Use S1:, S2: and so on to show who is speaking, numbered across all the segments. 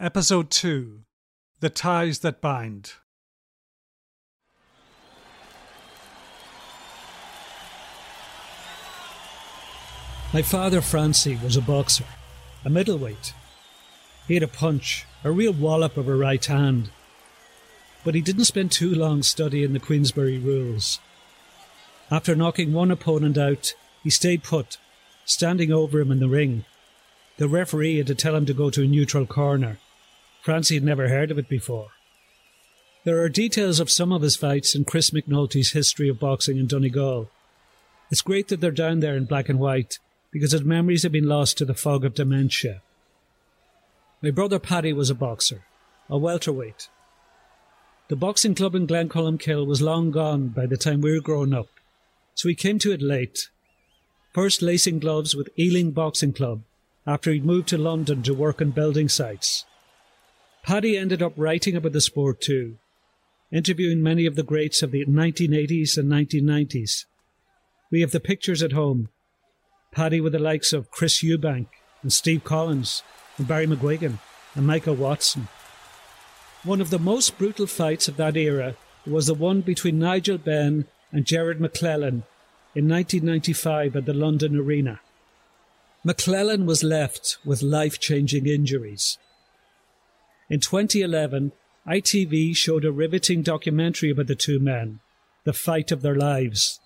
S1: Episode 2 The Ties That Bind.
S2: My father, Francie, was a boxer, a middleweight. He had a punch, a real wallop of a right hand. But he didn't spend too long studying the Queensberry rules. After knocking one opponent out, he stayed put, standing over him in the ring. The referee had to tell him to go to a neutral corner Francie had never heard of it before. There are details of some of his fights in Chris McNulty's History of Boxing in Donegal. It's great that they're down there in black and white because his memories have been lost to the fog of dementia. My brother Paddy was a boxer, a welterweight. The boxing club in Glencolmcille was long gone by the time we were growing up, so he came to it late. First lacing gloves with Ealing Boxing Club after he'd moved to London to work on building sites. Paddy ended up writing about the sport too, interviewing many of the greats of the 1980s and 1990s. We have the pictures at home. Paddy with the likes of Chris Eubank and Steve Collins and Barry McGuigan and Michael Watson. One of the most brutal fights of that era was the one between Nigel Benn and Gerald McClellan in 1995 at the London Arena. McClellan was left with life changing injuries. In 2011, ITV showed a riveting documentary about the two men, the fight of their lives.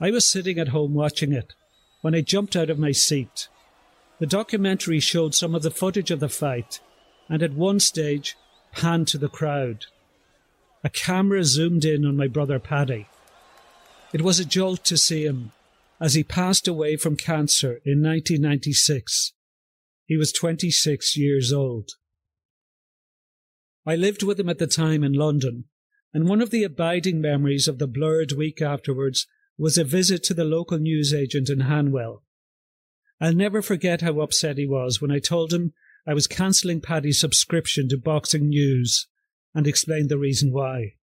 S2: I was sitting at home watching it when I jumped out of my seat. The documentary showed some of the footage of the fight and at one stage panned to the crowd. A camera zoomed in on my brother Paddy. It was a jolt to see him as he passed away from cancer in 1996. He was 26 years old. I lived with him at the time in London, and one of the abiding memories of the blurred week afterwards was a visit to the local newsagent in Hanwell. I'll never forget how upset he was when I told him I was cancelling Paddy's subscription to Boxing News and explained the reason why.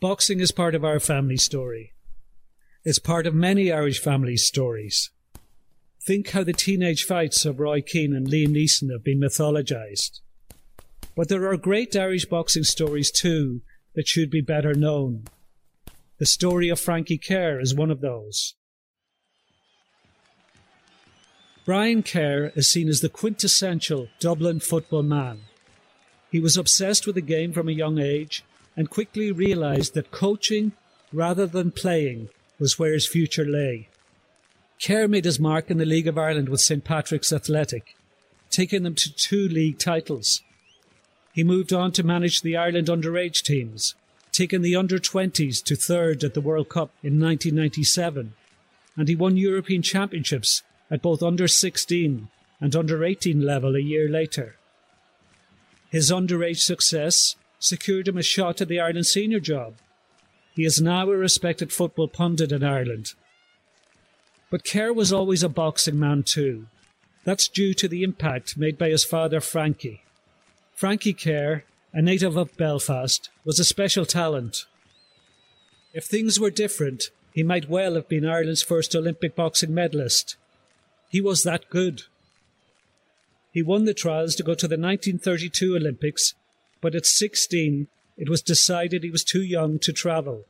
S2: Boxing is part of our family story. It's part of many Irish families' stories. Think how the teenage fights of Roy Keane and Liam Neeson have been mythologized. But there are great Irish boxing stories too that should be better known. The story of Frankie Kerr is one of those. Brian Kerr is seen as the quintessential Dublin football man. He was obsessed with the game from a young age and quickly realised that coaching rather than playing was where his future lay. Kerr made his mark in the League of Ireland with St Patrick's Athletic, taking them to two league titles. He moved on to manage the Ireland underage teams, taking the under 20s to third at the World Cup in 1997, and he won European Championships at both under 16 and under 18 level a year later. His underage success secured him a shot at the Ireland senior job. He is now a respected football pundit in Ireland but Kerr was always a boxing man too. That's due to the impact made by his father Frankie. Frankie Kerr, a native of Belfast, was a special talent. If things were different, he might well have been Ireland's first Olympic boxing medalist. He was that good. He won the trials to go to the 1932 Olympics, but at 16 it was decided he was too young to travel.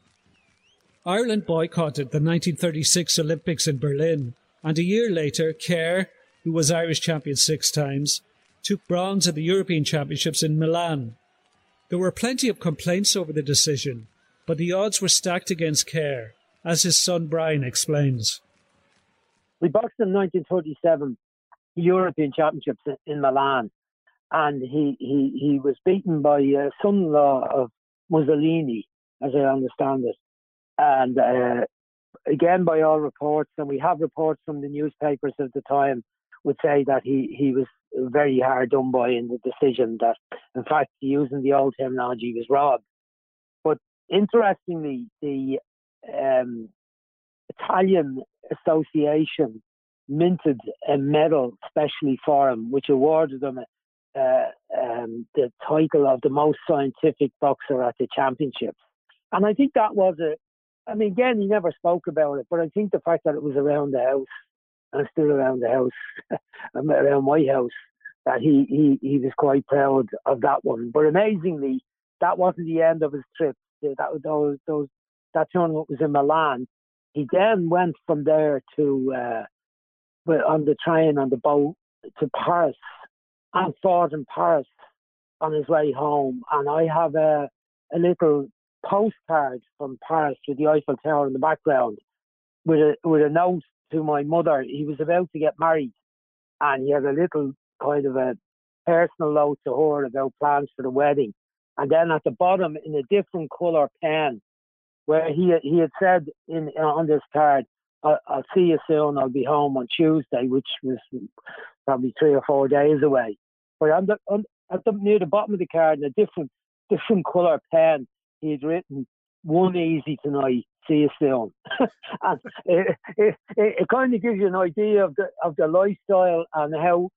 S2: Ireland boycotted the 1936 Olympics in Berlin, and a year later, Kerr, who was Irish champion six times, took bronze at the European Championships in Milan. There were plenty of complaints over the decision, but the odds were stacked against Kerr, as his son Brian explains.
S3: We boxed in 1937 European Championships in Milan, and he, he, he was beaten by a son-in-law of Mussolini, as I understand it. And uh, again, by all reports, and we have reports from the newspapers at the time, would say that he, he was very hard done by in the decision that, in fact, using the old terminology, was robbed. But interestingly, the um, Italian Association minted a medal specially for him, which awarded him uh, um, the title of the most scientific boxer at the championships. And I think that was a, I mean, again, he never spoke about it, but I think the fact that it was around the house and still around the house, around my house, that he, he, he was quite proud of that one. But amazingly, that wasn't the end of his trip. That those those that tournament was in Milan. He then went from there to uh, on the train on the boat to Paris and fought in Paris on his way home. And I have a a little postcard from Paris with the Eiffel Tower in the background with a with a note to my mother. He was about to get married, and he had a little kind of a personal note to her about plans for the wedding. And then at the bottom, in a different colour pen, where he he had said in on this card, I'll, I'll see you soon. I'll be home on Tuesday, which was probably three or four days away. But on the, on, at the near the bottom of the card, in a different different colour pen, written "One easy tonight. See you soon." and it, it, it, it, kind of gives you an idea of the of the lifestyle and how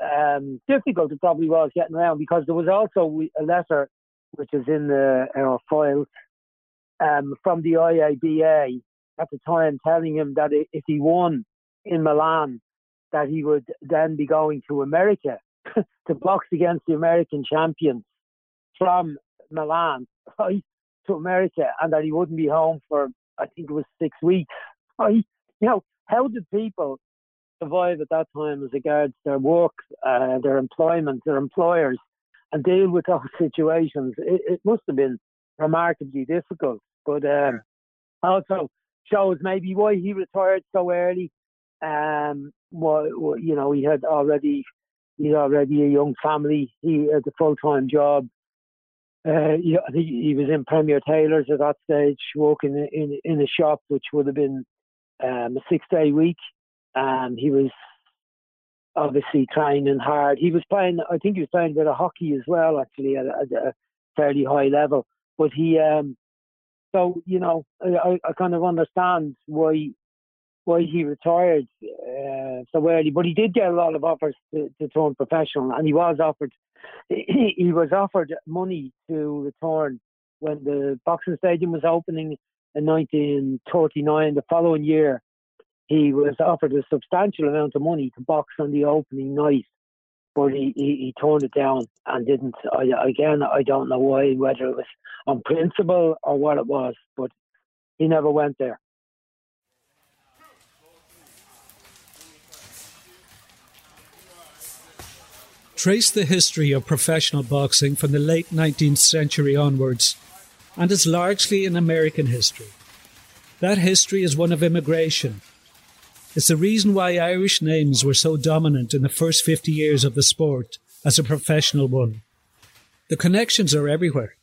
S3: um, difficult it probably was getting around because there was also a letter which is in the our files um, from the IABA at the time telling him that if he won in Milan, that he would then be going to America to box against the American champions from Milan to America, and that he wouldn't be home for I think it was six weeks. Right? You know, how did people survive at that time as regards their work, uh, their employment, their employers, and deal with those situations? It, it must have been remarkably difficult, but um, also shows maybe why he retired so early. Um, you know, he had already he's already a young family. He had a full time job. Uh, he, I think he was in Premier Taylors at that stage, working in in a shop which would have been um, a six day week. And he was obviously training hard. He was playing, I think he was playing a bit of hockey as well, actually, at, at a fairly high level. But he, um, so you know, I, I kind of understand why why he retired uh, so early. But he did get a lot of offers to, to turn professional, and he was offered he, was offered money to return when the boxing stadium was opening in 1939. The following year, he was offered a substantial amount of money to box on the opening night but he, he, he turned it down and didn't. I, again, I don't know why, whether it was on principle or what it was, but he never went there.
S2: Trace the history of professional boxing from the late 19th century onwards, and it's largely in American history. That history is one of immigration, it's the reason why Irish names were so dominant in the first 50 years of the sport as a professional one. The connections are everywhere.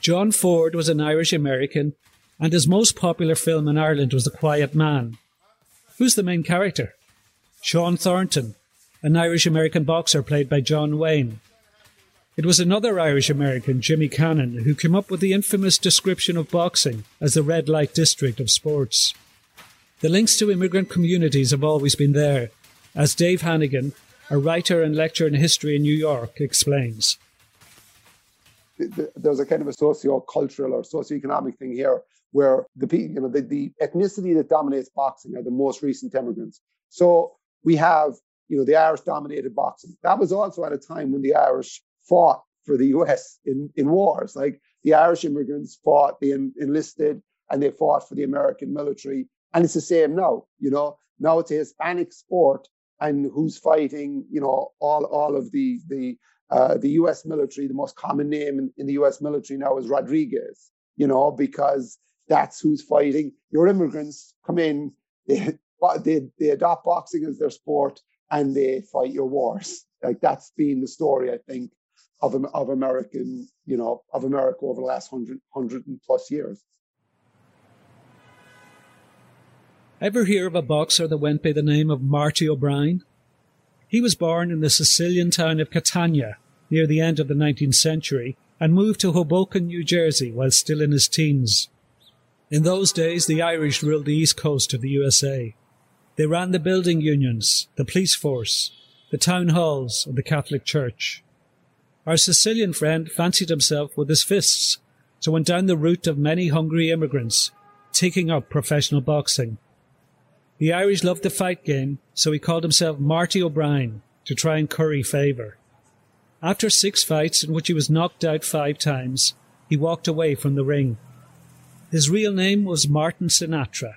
S2: John Ford was an Irish American, and his most popular film in Ireland was The Quiet Man. Who's the main character? Sean Thornton, an Irish American boxer played by John Wayne. It was another Irish American, Jimmy Cannon, who came up with the infamous description of boxing as the red light district of sports. The links to immigrant communities have always been there, as Dave Hannigan, a writer and lecturer in history in New York, explains.
S4: There's a kind of a socio-cultural or socio-economic thing here where the you know the, the ethnicity that dominates boxing are the most recent immigrants. So we have you know the Irish dominated boxing. That was also at a time when the Irish fought for the US in, in wars. Like the Irish immigrants fought, they enlisted, and they fought for the American military and it's the same now, you know. Now it's a Hispanic sport, and who's fighting, you know, all all of the the uh, the U.S. military. The most common name in, in the U.S. military now is Rodriguez, you know, because that's who's fighting. Your immigrants come in, they they, they adopt boxing as their sport, and they fight your wars. Like that's been the story, I think, of of American, you know, of America over the last hundred hundred plus years.
S2: Ever hear of a boxer that went by the name of Marty O'Brien? He was born in the Sicilian town of Catania near the end of the 19th century and moved to Hoboken, New Jersey while still in his teens. In those days, the Irish ruled the east coast of the USA. They ran the building unions, the police force, the town halls, and the Catholic Church. Our Sicilian friend fancied himself with his fists, so went down the route of many hungry immigrants, taking up professional boxing. The Irish loved the fight game, so he called himself Marty O'Brien to try and curry favour. After six fights in which he was knocked out five times, he walked away from the ring. His real name was Martin Sinatra,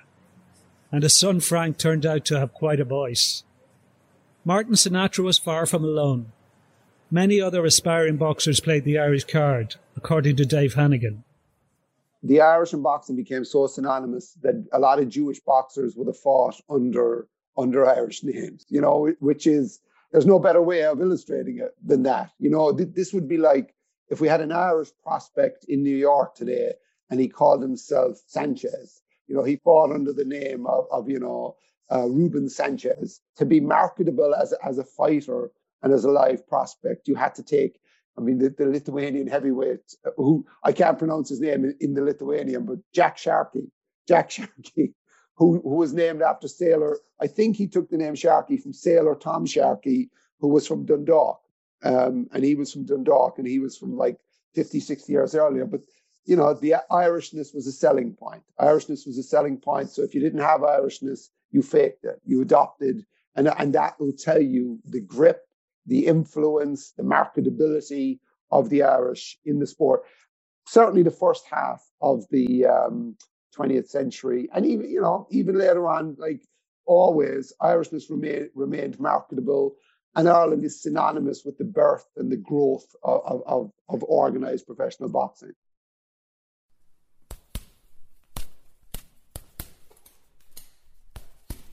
S2: and his son Frank turned out to have quite a voice. Martin Sinatra was far from alone. Many other aspiring boxers played the Irish card, according to Dave Hannigan.
S4: The Irish in boxing became so synonymous that a lot of Jewish boxers would have fought under under Irish names, you know, which is there's no better way of illustrating it than that. You know, th- this would be like if we had an Irish prospect in New York today and he called himself Sanchez. You know, he fought under the name of, of you know, uh, Ruben Sanchez. To be marketable as, as a fighter and as a live prospect, you had to take, I mean, the, the Lithuanian heavyweight, uh, who I can't pronounce his name in, in the Lithuanian, but Jack Sharkey. Jack Sharkey who, who was named after sailor. I think he took the name Sharkey from sailor Tom Sharkey, who was from Dundalk. Um, and he was from Dundalk and he was from like 50, 60 years earlier. But, you know, the Irishness was a selling point. Irishness was a selling point. So if you didn't have Irishness, you faked it, you adopted. And, and that will tell you the grip, the influence, the marketability of the Irish in the sport. Certainly the first half of the um, 20th century, and even you know even later on, like always, Irishness remained remained marketable, and Ireland is synonymous with the birth and the growth of of, of organized professional boxing.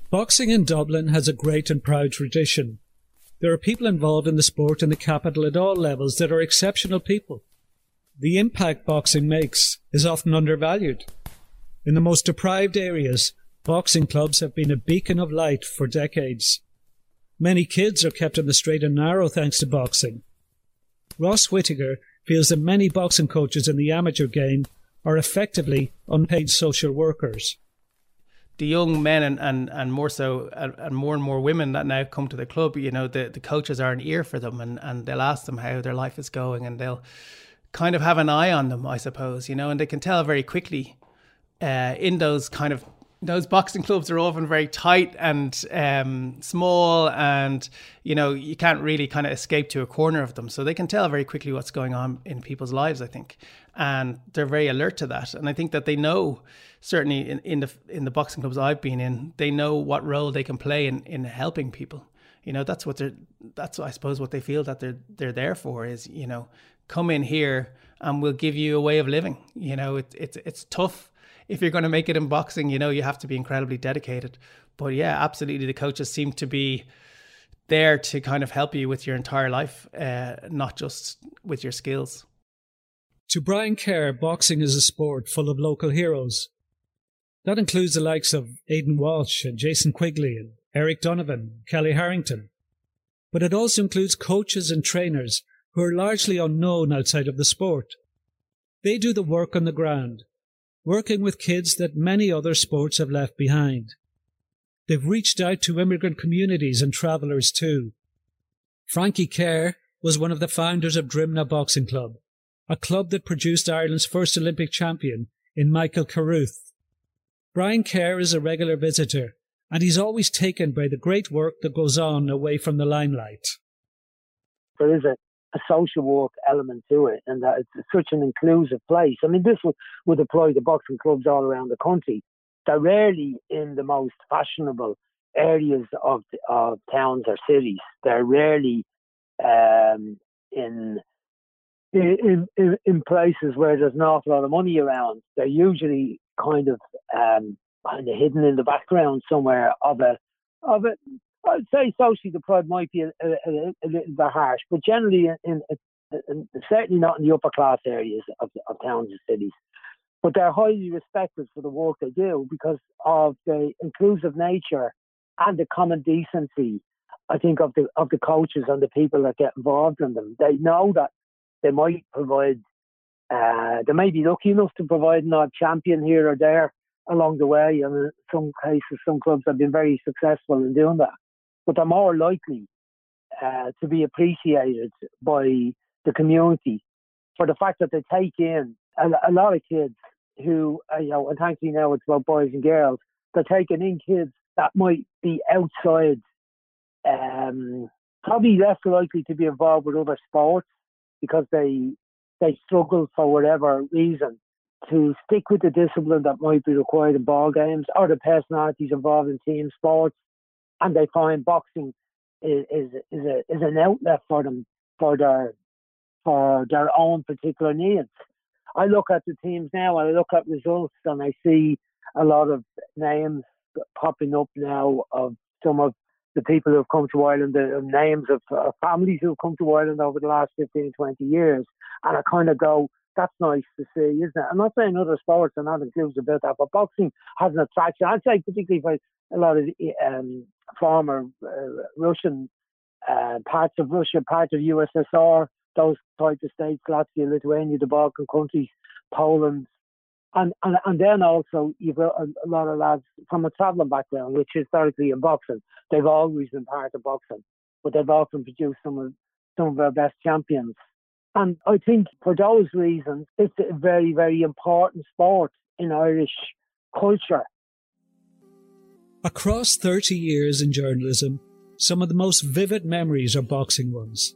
S2: Boxing in Dublin has a great and proud tradition. There are people involved in the sport in the capital at all levels that are exceptional people. The impact boxing makes is often undervalued. In the most deprived areas, boxing clubs have been a beacon of light for decades. Many kids are kept on the straight and narrow thanks to boxing. Ross Whittaker feels that many boxing coaches in the amateur game are effectively unpaid social workers.
S5: The young men and, and, and more so and, and more and more women that now come to the club, you know, the, the coaches are an ear for them and, and they'll ask them how their life is going and they'll kind of have an eye on them, I suppose, you know, and they can tell very quickly uh, in those kind of those boxing clubs are often very tight and um, small, and you know you can't really kind of escape to a corner of them. So they can tell very quickly what's going on in people's lives. I think, and they're very alert to that. And I think that they know certainly in, in the in the boxing clubs I've been in, they know what role they can play in in helping people. You know that's what they're that's I suppose what they feel that they're they're there for is you know come in here and we'll give you a way of living. You know it, it's it's tough if you're going to make it in boxing, you know, you have to be incredibly dedicated. But yeah, absolutely, the coaches seem to be there to kind of help you with your entire life, uh, not just with your skills.
S2: To Brian Kerr, boxing is a sport full of local heroes. That includes the likes of Aidan Walsh and Jason Quigley and Eric Donovan, Kellie Harrington. But it also includes coaches and trainers who are largely unknown outside of the sport. They do the work on the ground, working with kids that many other sports have left behind. They've reached out to immigrant communities and travellers too. Frankie Kerr was one of the founders of Drimnagh Boxing Club, a club that produced Ireland's first Olympic champion in Michael Carruth. Brian Kerr is a regular visitor, and he's always taken by the great work that goes on away from the limelight.
S3: There is a a social work element to it and that it's such an inclusive place. I mean, this would, would apply to boxing clubs all around the country. They're rarely in the most fashionable areas of, of towns or cities. They're rarely um, in, in, in, in places where there's an awful lot of money around. They're usually kind of um, kind of hidden in the background somewhere of a of a I'd say socially deprived might be a, a, a, little bit harsh, but generally, in, in, in, certainly not in the upper class areas of, of towns and cities. But they're highly respected for the work they do because of the inclusive nature and the common decency. I think of the of the coaches and the people that get involved in them. They know that they might provide. Uh, they may be lucky enough to provide an odd champion here or there along the way, and in some cases, some clubs have been very successful in doing that but they're more likely uh, to be appreciated by the community for the fact that they take in a, a lot of kids who, uh, you know, and thankfully now it's about boys and girls, they're taking in kids that might be outside, um, probably less likely to be involved with other sports because they they struggle for whatever reason to stick with the discipline that might be required in ball games or the personalities involved in team sports, and they find boxing is is, is a is an outlet for them for their for their own particular needs. I look at the teams now, I look at results, and I see a lot of names popping up now of some of the people who have come to Ireland, the names of uh, families who have come to Ireland over the last 15, 20 years. And I kind of go, that's nice to see, isn't it? I'm not saying other sports are not inclusive about that, but boxing has an attraction. I'd say particularly for a lot of um, former uh, Russian uh, parts of Russia, parts of USSR, those types of states, Latvia, Lithuania, the Balkan countries, Poland, and, and and then also you've a, a lot of lads from a travelling background, which historically in boxing, they've always been part of boxing, but they've often produced some of some of our best champions. And I think for those reasons, it's a very, very important sport in Irish culture.
S2: Across 30 years in journalism, some of the most vivid memories are boxing ones.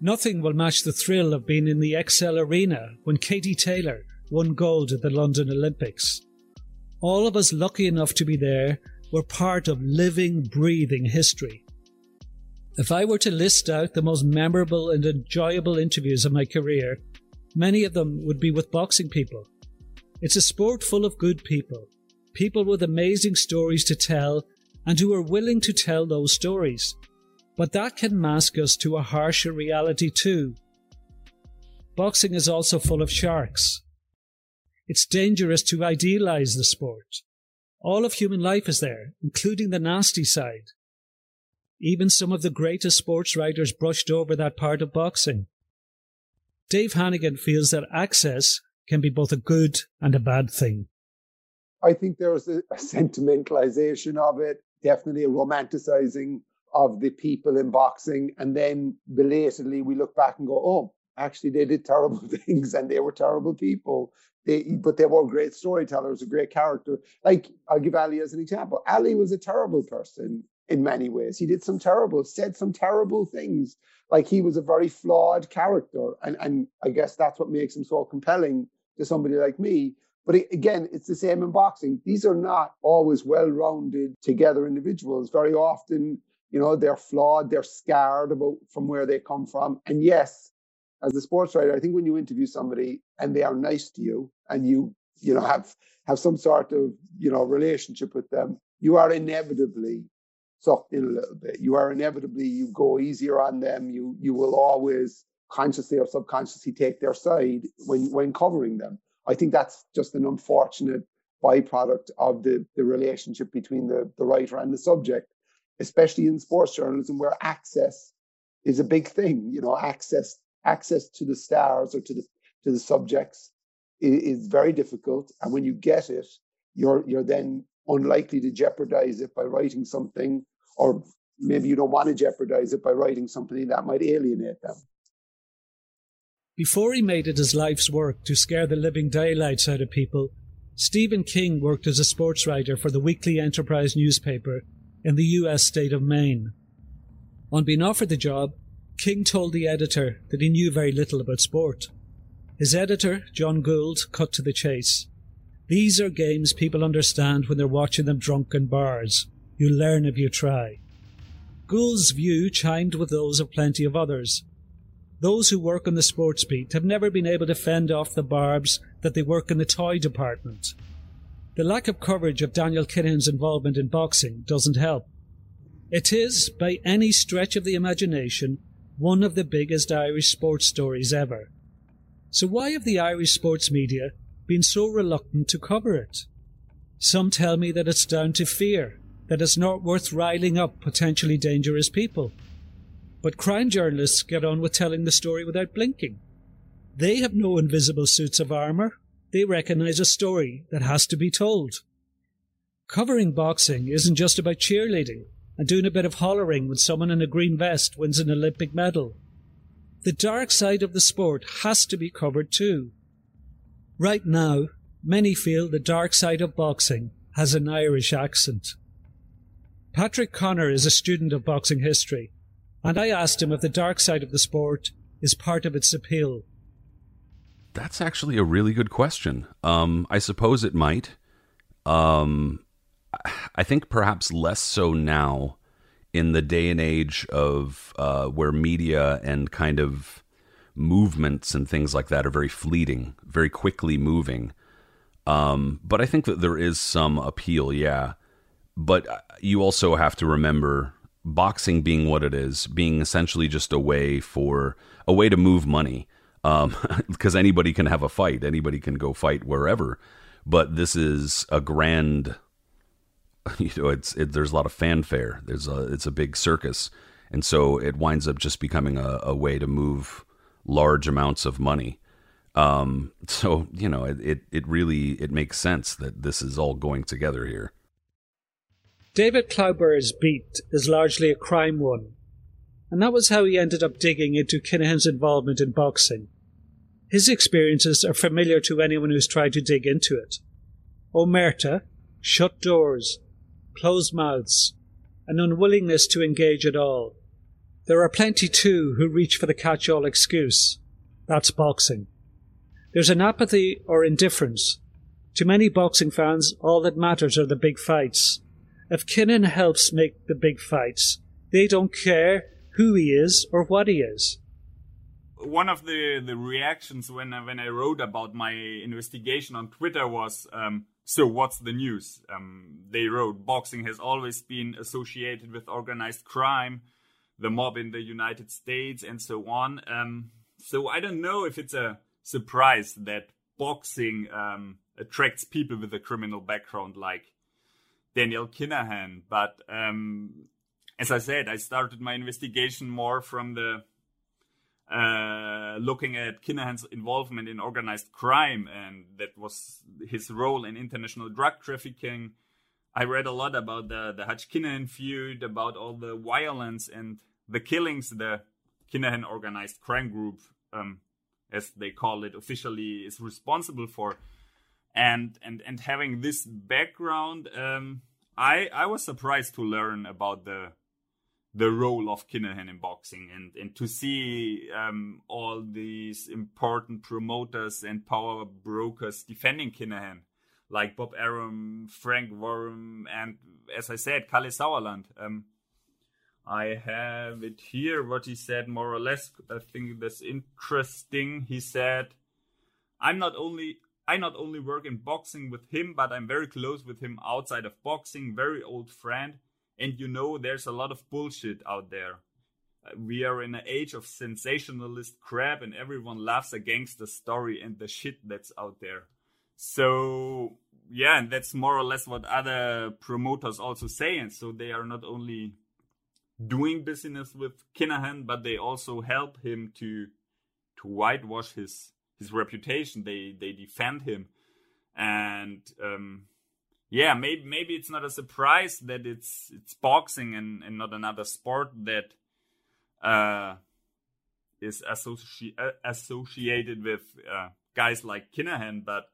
S2: Nothing will match the thrill of being in the ExCeL Arena when Katie Taylor won gold at the London Olympics. All of us lucky enough to be there were part of living, breathing history. If I were to list out the most memorable and enjoyable interviews of my career, many of them would be with boxing people. It's a sport full of good people, people with amazing stories to tell and who are willing to tell those stories. But that can mask us to a harsher reality too. Boxing is also full of sharks. It's dangerous to idealize the sport. All of human life is there, including the nasty side. Even some of the greatest sports writers brushed over that part of boxing. Dave Hannigan feels that access can be both a good and a bad thing.
S4: I think there's a, a sentimentalization of it, definitely a romanticizing of the people in boxing. And then belatedly, we look back and go, oh, actually, they did terrible things and they were terrible people. They, but they were great storytellers, a great character. Like, I'll give Ali as an example. Ali was a terrible person in many ways. He did some terrible, said some terrible things. Like he was a very flawed character. And, and I guess that's what makes him so compelling to somebody like me. But again, it's the same in boxing. These are not always well rounded together individuals. Very often, you know, they're flawed, they're scarred about from where they come from. And yes, as a sports writer, I think when you interview somebody and they are nice to you and you, you know, have have some sort of, you know, relationship with them, you are inevitably sucked in a little bit. You are inevitably you go easier on them. You you will always consciously or subconsciously take their side when when covering them. I think that's just an unfortunate byproduct of the the relationship between the the writer and the subject, especially in sports journalism where access is a big thing. You know, access access to the stars or to the to the subjects is, is very difficult, and when you get it, you're you're then unlikely to jeopardize it by writing something, or maybe you don't want to jeopardize it by writing something that might alienate them.
S2: Before he made it his life's work to scare the living daylights out of people, Stephen King worked as a sports writer for the Weekly Enterprise newspaper in the US state of Maine. On being offered the job, King told the editor that he knew very little about sport. His editor, John Gould, cut to the chase. These are games people understand when they're watching them drunk in bars. You learn if you try. Gould's view chimed with those of plenty of others. Those who work on the sports beat have never been able to fend off the barbs that they work in the toy department. The lack of coverage of Daniel Kinahan's involvement in boxing doesn't help. It is, by any stretch of the imagination, one of the biggest Irish sports stories ever. So why have the Irish sports media been so reluctant to cover it? Some tell me that it's down to fear, that it's not worth riling up potentially dangerous people. But crime journalists get on with telling the story without blinking. They have no invisible suits of armour. They recognise a story that has to be told. Covering boxing isn't just about cheerleading and doing a bit of hollering when someone in a green vest wins an Olympic medal. The dark side of the sport has to be covered too. Right now, many feel the dark side of boxing has an Irish accent. Patrick Connor is a student of boxing history, and I asked him if the dark side of the sport is part of its appeal.
S6: That's actually a really good question. Um, I suppose it might. Um, I think perhaps less so now in the day and age of uh, where media and kind of movements and things like that are very fleeting, very quickly moving. Um, but I think that there is some appeal, yeah. But uh, you also have to remember boxing being what it is, being essentially just a way for a way to move money. Because um, anybody can have a fight, anybody can go fight wherever. But this is a grand, you know, it's it, there's a lot of fanfare. There's a it's a big circus, and so it winds up just becoming a, a way to move large amounts of money. Um, so you know, it, it it really it makes sense that this is all going together here.
S2: David Klauber's beat is largely a crime one, and that was how he ended up digging into Kinahan's involvement in boxing. His experiences are familiar to anyone who's tried to dig into it. Omerta, shut doors, closed mouths, an unwillingness to engage at all. There are plenty too who reach for the catch all excuse. That's boxing. There's an apathy or indifference. To many boxing fans, all that matters are the big fights. If Kinahan helps make the big fights, they don't care who he is or what he is.
S7: One of the, the reactions when I, when I wrote about my investigation on Twitter was, um, so what's the news? Um, they wrote boxing has always been associated with organized crime the mob in the United States and so on. Um, so I don't know if it's a surprise that boxing um, attracts people with a criminal background like Daniel Kinahan. But um, as I said, I started my investigation more from the uh, looking at Kinahan's involvement in organized crime, and that was his role in international drug trafficking. I read a lot about the the Hutch Kinahan feud, about all the violence and the killings the Kinahan organized crime group, um, as they call it officially, is responsible for. And and and having this background, um, I I was surprised to learn about the the role of Kinahan in boxing and and to see um, all these important promoters and power brokers defending Kinahan, like Bob Arum, Frank Warren, and as I said, Kalle Sauerland. Um, I have it here, what he said more or less. I think that's interesting. He said, I'm not only I not only work in boxing with him, but I'm very close with him outside of boxing, very old friend. And you know, there's a lot of bullshit out there. We are in an age of sensationalist crap, and everyone laughs against the story and the shit that's out there. So, yeah, and that's more or less what other promoters also say. And so they are not only doing business with Kinahan, but they also help him to to whitewash his his reputation. They they defend him, and um, yeah, maybe maybe it's not a surprise that it's it's boxing and, and not another sport that uh, is associ- uh, associated with uh, guys like Kinahan. But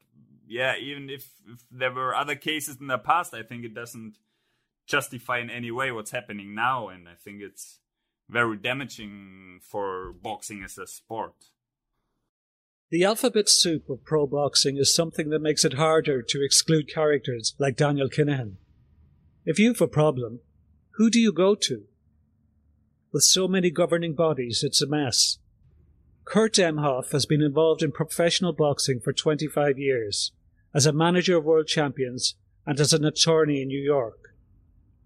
S7: yeah, even if, if there were other cases in the past, I think it doesn't justify in any way what's happening now, and I think it's very damaging for boxing as a sport.
S2: The alphabet soup of pro boxing is something that makes it harder to exclude characters like Daniel Kinahan. If you've a problem, who do you go to? With so many governing bodies, it's a mess. Kurt Emhoff has been involved in professional boxing for 25 years, as a manager of world champions and as an attorney in New York.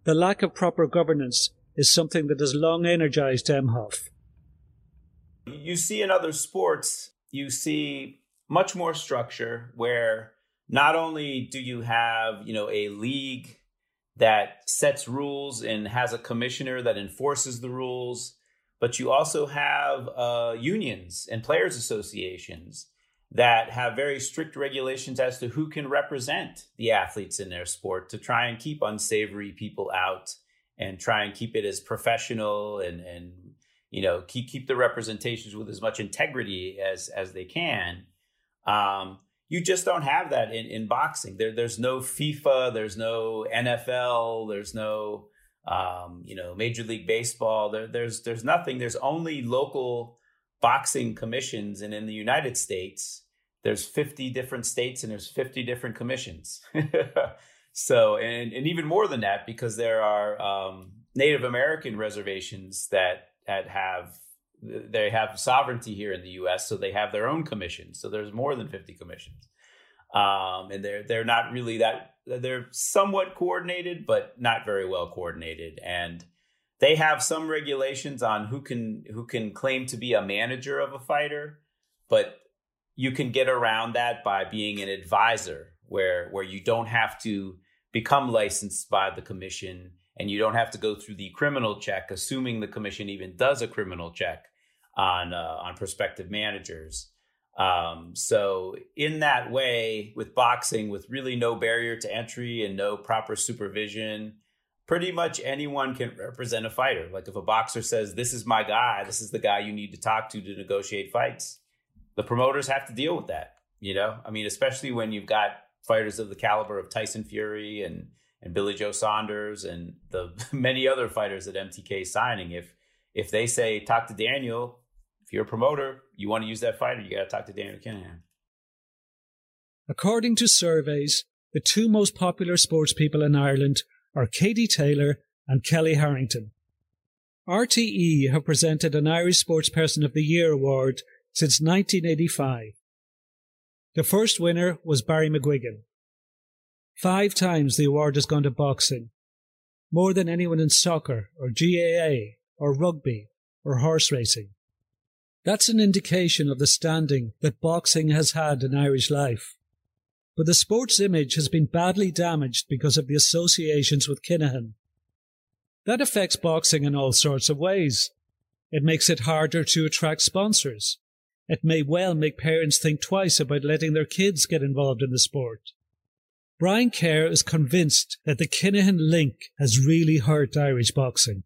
S2: The lack of proper governance is something that has long energized Emhoff.
S8: You see in other sports, you see much more structure where not only do you have, you know, a league that sets rules and has a commissioner that enforces the rules, but you also have uh, unions and players associations that have very strict regulations as to who can represent the athletes in their sport to try and keep unsavory people out and try and keep it as professional and and you know keep keep the representations with as much integrity as as they can um, you just don't have that in, in boxing there there's no FIFA there's no NFL there's no Um, you know, Major League Baseball. There, there's there's nothing. There's only local boxing commissions, and in the United States, there's 50 different states and there's 50 different commissions. so, and and even more than that, because there are um, Native American reservations that that have they have sovereignty here in the U.S., so they have their own commissions. So there's more than 50 commissions, um, and they're they're not really that they're somewhat coordinated, but not very well coordinated. And they have some regulations on who can who can claim to be a manager of a fighter, but you can get around that by being an advisor, where where you don't have to become licensed by the commission and you don't have to go through the criminal check, assuming the commission even does a criminal check on uh, on prospective managers. Um, so in that way, with boxing, with really no barrier to entry and no proper supervision, pretty much anyone can represent a fighter. Like if a boxer says, "This is my guy. This is the guy you need to talk to to negotiate fights," the promoters have to deal with that. You know, I mean, especially when you've got fighters of the caliber of Tyson Fury and and Billy Joe Saunders and the many other fighters that MTK is signing. If if they say talk to Daniel, if you're a promoter, you want to use that fighter, you got to talk to Daniel Kinahan.
S2: According to surveys, the two most popular sports people in Ireland are Katie Taylor and Kellie Harrington. RTE have presented an Irish Sports Person of the Year award since 1985. The first winner was Barry McGuigan. Five times the award has gone to boxing, more than anyone in soccer or GAA or rugby or horse racing. That's an indication of the standing that boxing has had in Irish life. But the sports image has been badly damaged because of the associations with Kinahan. That affects boxing in all sorts of ways. It makes it harder to attract sponsors. It may well make parents think twice about letting their kids get involved in the sport. Brian Kerr is convinced that the Kinahan link has really hurt Irish boxing.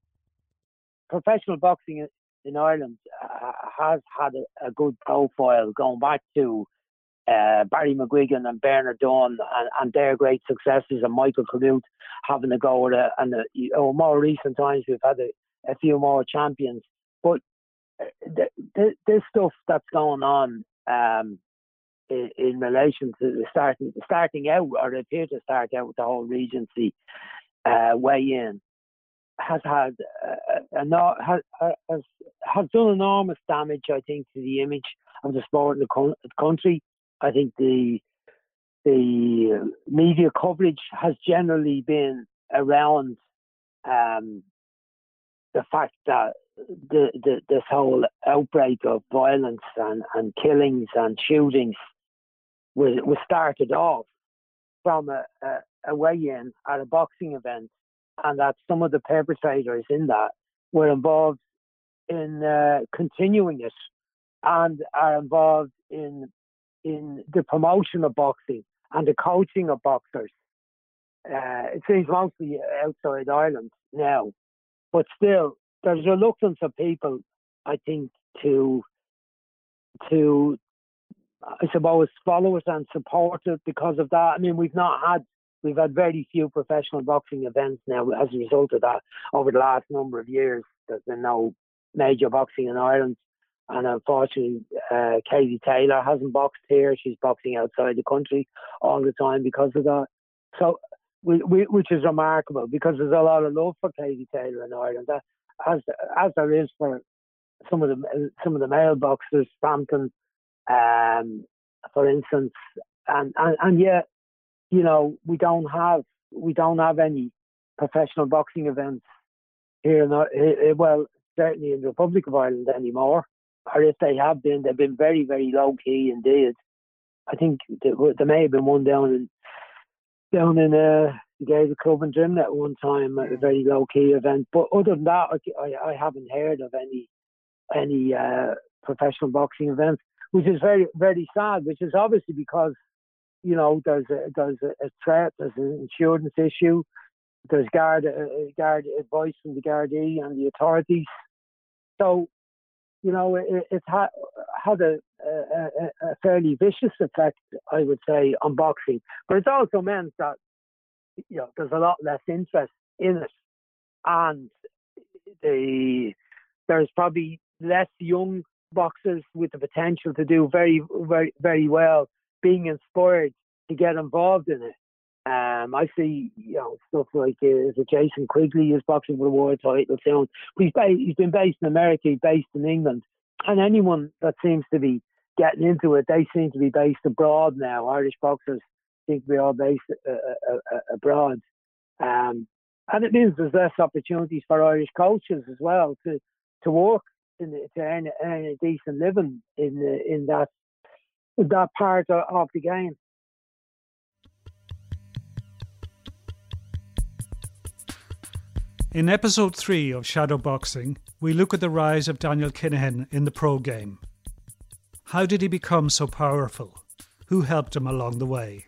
S3: Professional boxing in Ireland has had a, good profile going back to uh, Barry McGuigan and Bernard Dunne and, and, their great successes, and Michael Carruth having a go at it. And uh, oh, more recent times, we've had a, a few more champions. But uh, the, the, this stuff that's going on um, in, relation to starting starting out or appear to start out with the whole Regency uh, weigh-in has had uh, has, has has done enormous damage. I think to the image of the sport in the country. I think the the media coverage has generally been around um, the fact that the, the, this whole outbreak of violence and, and killings and shootings was, was started off from a, a, a weigh-in at a boxing event, and that some of the perpetrators in that were involved in uh, continuing it and are involved in in the promotion of boxing and the coaching of boxers. Uh, it seems mostly outside Ireland now, but still, there's a reluctance of people, I think, to to I suppose, follow us and support it because of that. I mean, we've not had we've had very few professional boxing events now as a result of that over the last number of years. There's been no major boxing in Ireland, and unfortunately, uh, Katie Taylor hasn't boxed here. She's boxing outside the country all the time because of that. So, we, we, which is remarkable because there's a lot of love for Katie Taylor in Ireland, as as there is for some of the some of the male boxers, Frampton um, for instance, and, and and yet, you know, we don't have we don't have any professional boxing events here. In, well, certainly in the Republic of Ireland anymore, or if they have been, they've been very very low key indeed. I think there, may have been one down in down in uh, the Gaelic Club and Gym at one time at a very low key event. But other than that, I, I haven't heard of any any uh, professional boxing events which is very very sad. Which is obviously because you know there's a, there's a, threat, there's an insurance issue, there's guard uh, guard advice from the Gardaí and the authorities. So you know it, it's had had a, a, a fairly vicious effect, I would say, on boxing. But it's also meant that you know there's a lot less interest in it and the there's probably less young boxers with the potential to do very, very, very well, being inspired to get involved in it. Um, I see, you know, stuff like uh, Jason Quigley is boxing for the world title soon. He's, he's been based in America, he's based in England, and anyone that seems to be getting into it, they seem to be based abroad now. Irish boxers seem to be all based uh, uh, uh abroad, um, and it means there's less opportunities for Irish coaches as well to to work in, to earn, earn a decent living in in that that part of, of the game.
S2: In episode 3 of Shadowboxing, we look at the rise of Daniel Kinahan in the pro game. How did he become so powerful? Who helped him along the way?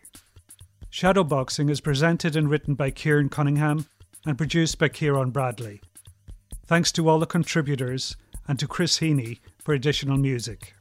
S2: Shadowboxing is presented and written by Kieran Cunningham and produced by Ciaran Bradley. Thanks to all the contributors and to Chris Heaney for additional music.